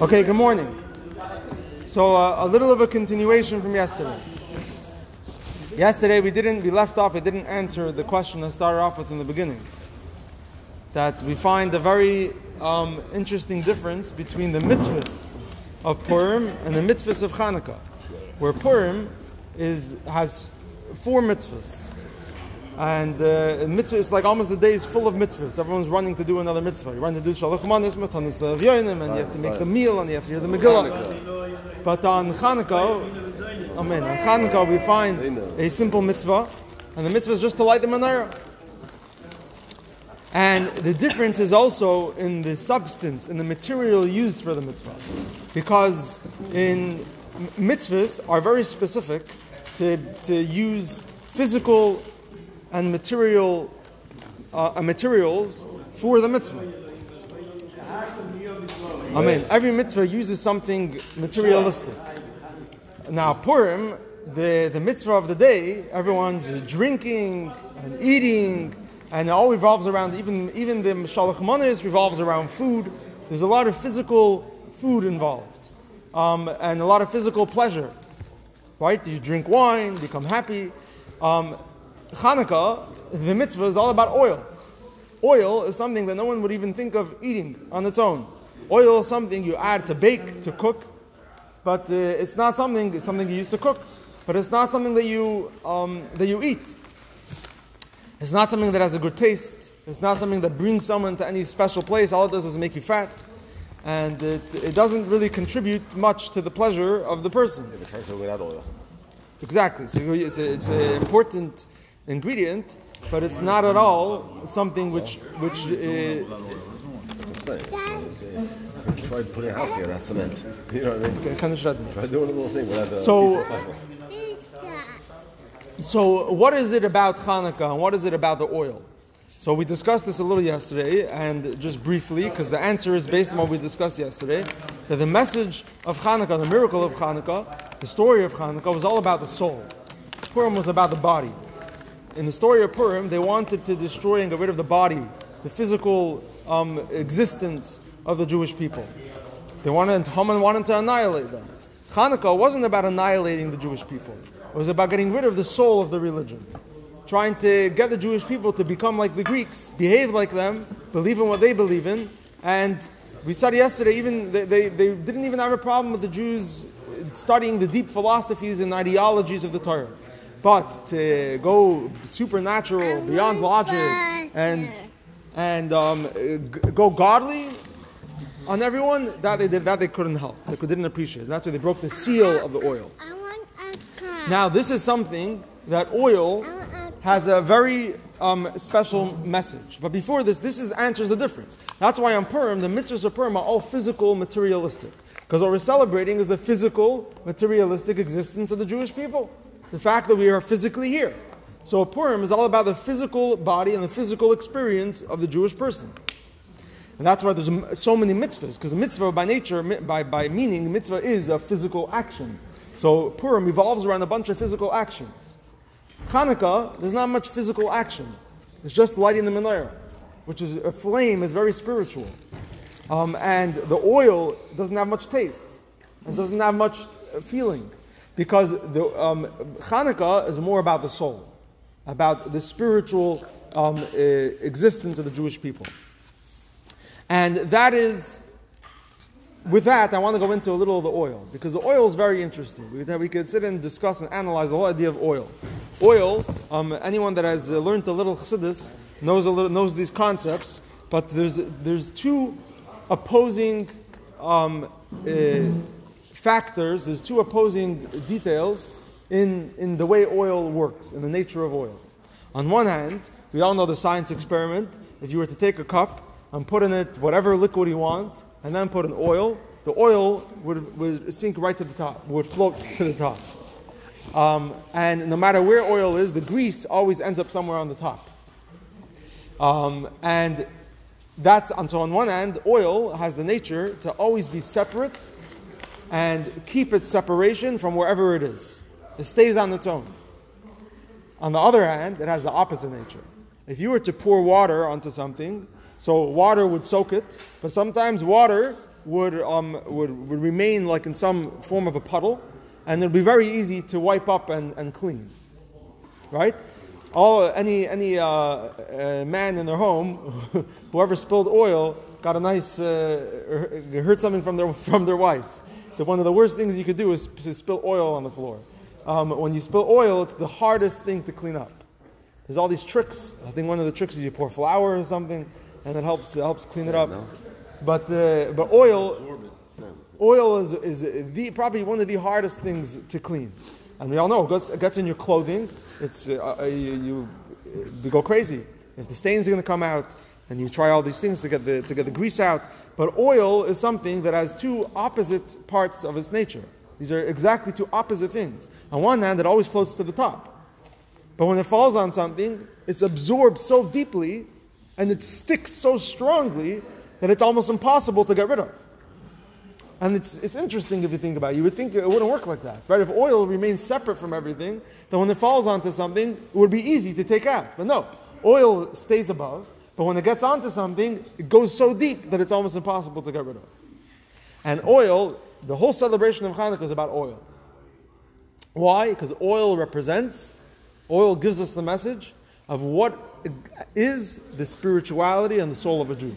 Okay, good morning. So uh, a little of a continuation from yesterday. Yesterday we didn't, we left off, we didn't answer the question I started off with in the beginning. That we find a very um, interesting difference between the mitzvahs of Purim and the mitzvahs of Hanukkah. Where Purim is, has four mitzvahs. And uh, mitzvah is like almost the day is full of mitzvahs. Everyone's running to do another mitzvah. You're running to do shalach manis, matanis and you have to make the meal, and you have to hear the Megillah. But on Chanukah, amen, on Chanukah we find a simple mitzvah, and the mitzvah is just to light the menorah. And the difference is also in the substance, in the material used for the mitzvah. Because in mitzvahs are very specific to, to use physical and material uh, materials for the mitzvah. I mean, every mitzvah uses something materialistic. Now, Purim, the, the mitzvah of the day, everyone's drinking and eating, and it all revolves around, even, even the Shalach Manis revolves around food. There's a lot of physical food involved, um, and a lot of physical pleasure. Right? You drink wine, become happy. Um, Hanukkah, the mitzvah is all about oil. Oil is something that no one would even think of eating on its own. Oil is something you add to bake, to cook, but uh, it's not something, it's something you use to cook, but it's not something that you, um, that you eat. It's not something that has a good taste. It's not something that brings someone to any special place. All it does is make you fat. And it, it doesn't really contribute much to the pleasure of the person. without oil. Exactly. So it's, it's an important ingredient, but it's not at all something which which. Uh, Try putting a house here, not cement. You know what I mean? kind of Try doing a little thing without. So, so what is it about Hanukkah and what is it about the oil? So we discussed this a little yesterday, and just briefly, because the answer is based on what we discussed yesterday, that the message of Hanukkah, the miracle of Hanukkah, the story of Hanukkah was all about the soul. Purim was about the body in the story of Purim, they wanted to destroy and get rid of the body, the physical um, existence of the Jewish people. They wanted, Haman wanted to annihilate them. Hanukkah wasn't about annihilating the Jewish people. It was about getting rid of the soul of the religion. Trying to get the Jewish people to become like the Greeks, behave like them, believe in what they believe in. And we said yesterday, even they, they, they didn't even have a problem with the Jews studying the deep philosophies and ideologies of the Torah. But to go supernatural, beyond logic, and and um, go godly on everyone, that they did, that they couldn't help. They didn't appreciate. That's why they broke the seal of the oil. Now, this is something that oil has a very um, special message. But before this, this is, answers the difference. That's why on Purim, the mitzvahs of Purim are all physical, materialistic. Because what we're celebrating is the physical, materialistic existence of the Jewish people the fact that we are physically here. So Purim is all about the physical body and the physical experience of the Jewish person. And that's why there's so many mitzvahs, because a mitzvah by nature, by, by meaning, mitzvah is a physical action. So Purim revolves around a bunch of physical actions. Hanukkah, there's not much physical action. It's just lighting the menorah, which is a flame, is very spiritual. Um, and the oil doesn't have much taste. It doesn't have much feeling because the um, Hanukkah is more about the soul, about the spiritual um, uh, existence of the Jewish people. And that is, with that, I want to go into a little of the oil, because the oil is very interesting. We, we could sit and discuss and analyze the whole idea of oil. Oil, um, anyone that has uh, learned a little chassidus knows, a little, knows these concepts, but there's, there's two opposing uh, factors, there's two opposing details in, in the way oil works, in the nature of oil. On one hand, we all know the science experiment. If you were to take a cup and put in it whatever liquid you want, and then put in oil, the oil would, would sink right to the top, would float to the top. Um, and no matter where oil is, the grease always ends up somewhere on the top. Um, and that's, and so on one hand, oil has the nature to always be separate and keep its separation from wherever it is. It stays on its own. On the other hand, it has the opposite nature. If you were to pour water onto something, so water would soak it, but sometimes water would, um, would, would remain like in some form of a puddle, and it would be very easy to wipe up and, and clean. Right? All, any any uh, uh, man in their home, whoever spilled oil, got a nice, uh, heard something from their, from their wife. That one of the worst things you could do is to spill oil on the floor. Um, when you spill oil, it's the hardest thing to clean up. There's all these tricks. I think one of the tricks is you pour flour or something, and it helps it helps clean it up. But uh, but oil oil is, is the probably one of the hardest things to clean, and we all know it gets, it gets in your clothing. It's uh, uh, you, you, you go crazy if the stains are going to come out, and you try all these things to get the to get the grease out. But oil is something that has two opposite parts of its nature. These are exactly two opposite things. On one hand, it always floats to the top. But when it falls on something, it's absorbed so deeply and it sticks so strongly that it's almost impossible to get rid of. And it's, it's interesting if you think about it. You would think it wouldn't work like that. Right? If oil remains separate from everything, then when it falls onto something, it would be easy to take out. But no, oil stays above, but when it gets onto something, it goes so deep that it's almost impossible to get rid of. And oil, the whole celebration of Hanukkah is about oil. Why? Because oil represents, oil gives us the message of what is the spirituality and the soul of a Jew.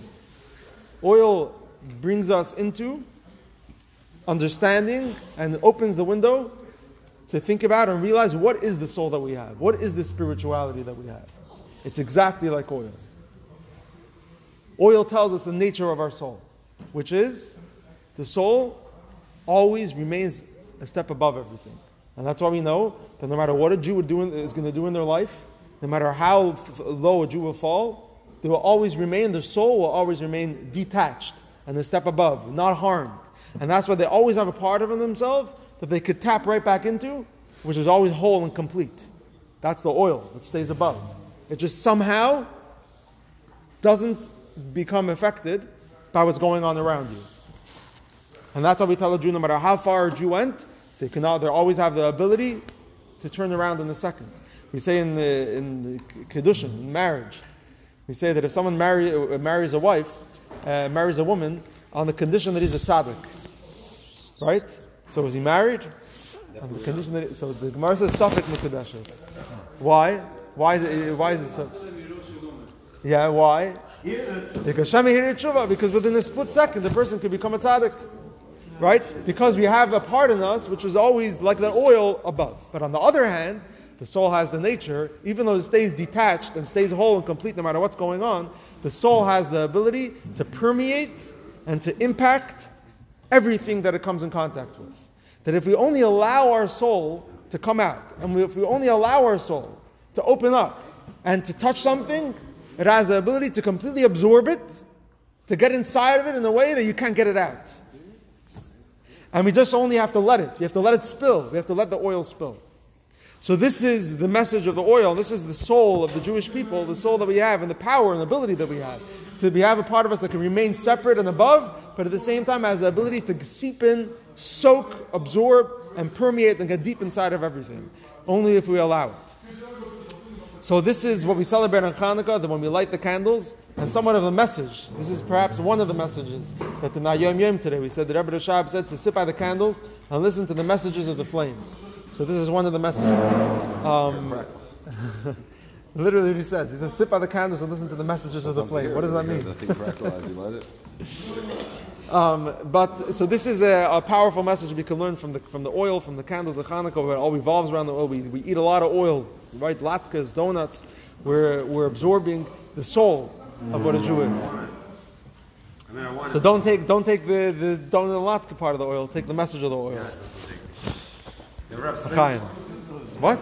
Oil brings us into understanding and opens the window to think about and realize what is the soul that we have? What is the spirituality that we have? It's exactly like oil. Oil tells us the nature of our soul, which is the soul always remains a step above everything. And that's why we know that no matter what a Jew is going to do in their life, no matter how low a Jew will fall, they will always remain, their soul will always remain detached and a step above, not harmed. And that's why they always have a part of themselves that they could tap right back into, which is always whole and complete. That's the oil that stays above. It just somehow doesn't become affected by what's going on around you. And that's why we tell a Jew no matter how far a Jew went, they can they always have the ability to turn around in a second. We say in the in the kedushin, in marriage, we say that if someone marry, uh, marries a wife, uh, marries a woman, on the condition that he's a tzaddik, right? So is he married? On the condition that he, so the Gemara says suffik mikudeshes. Why? Why is it? Why is it so? Yeah, why? Because Shemi Tshuva, because within a split second the person could become a tzaddik. Right? Because we have a part in us which is always like the oil above. But on the other hand, the soul has the nature, even though it stays detached and stays whole and complete no matter what's going on, the soul has the ability to permeate and to impact everything that it comes in contact with. That if we only allow our soul to come out, and if we only allow our soul to open up and to touch something, it has the ability to completely absorb it, to get inside of it in a way that you can't get it out. And we just only have to let it. We have to let it spill. We have to let the oil spill. So this is the message of the oil. This is the soul of the Jewish people, the soul that we have, and the power and ability that we have. To be, have a part of us that can remain separate and above, but at the same time has the ability to seep in, soak, absorb, and permeate and get deep inside of everything. Only if we allow it. So this is what we celebrate on Hanukkah, that when we light the candles, and somewhat of a message. This is perhaps one of the messages that the Hayom Yom today, we said that Rebbe Rashab said to sit by the candles and listen to the messages of the flames. So this is one of the messages. Um, literally what he says. He says, sit by the candles and listen to the messages of the flame. What does that mean? Um, but so this is a, a, powerful message we can learn from the from the oil, from the candles of Hanukkah, where it all revolves around the oil. We, we eat a lot of oil, right? Latkes, donuts. We're, we're absorbing the soul of what a Jew is. So don't take don't take the the donut latke part of the oil. Take the message of the oil. What?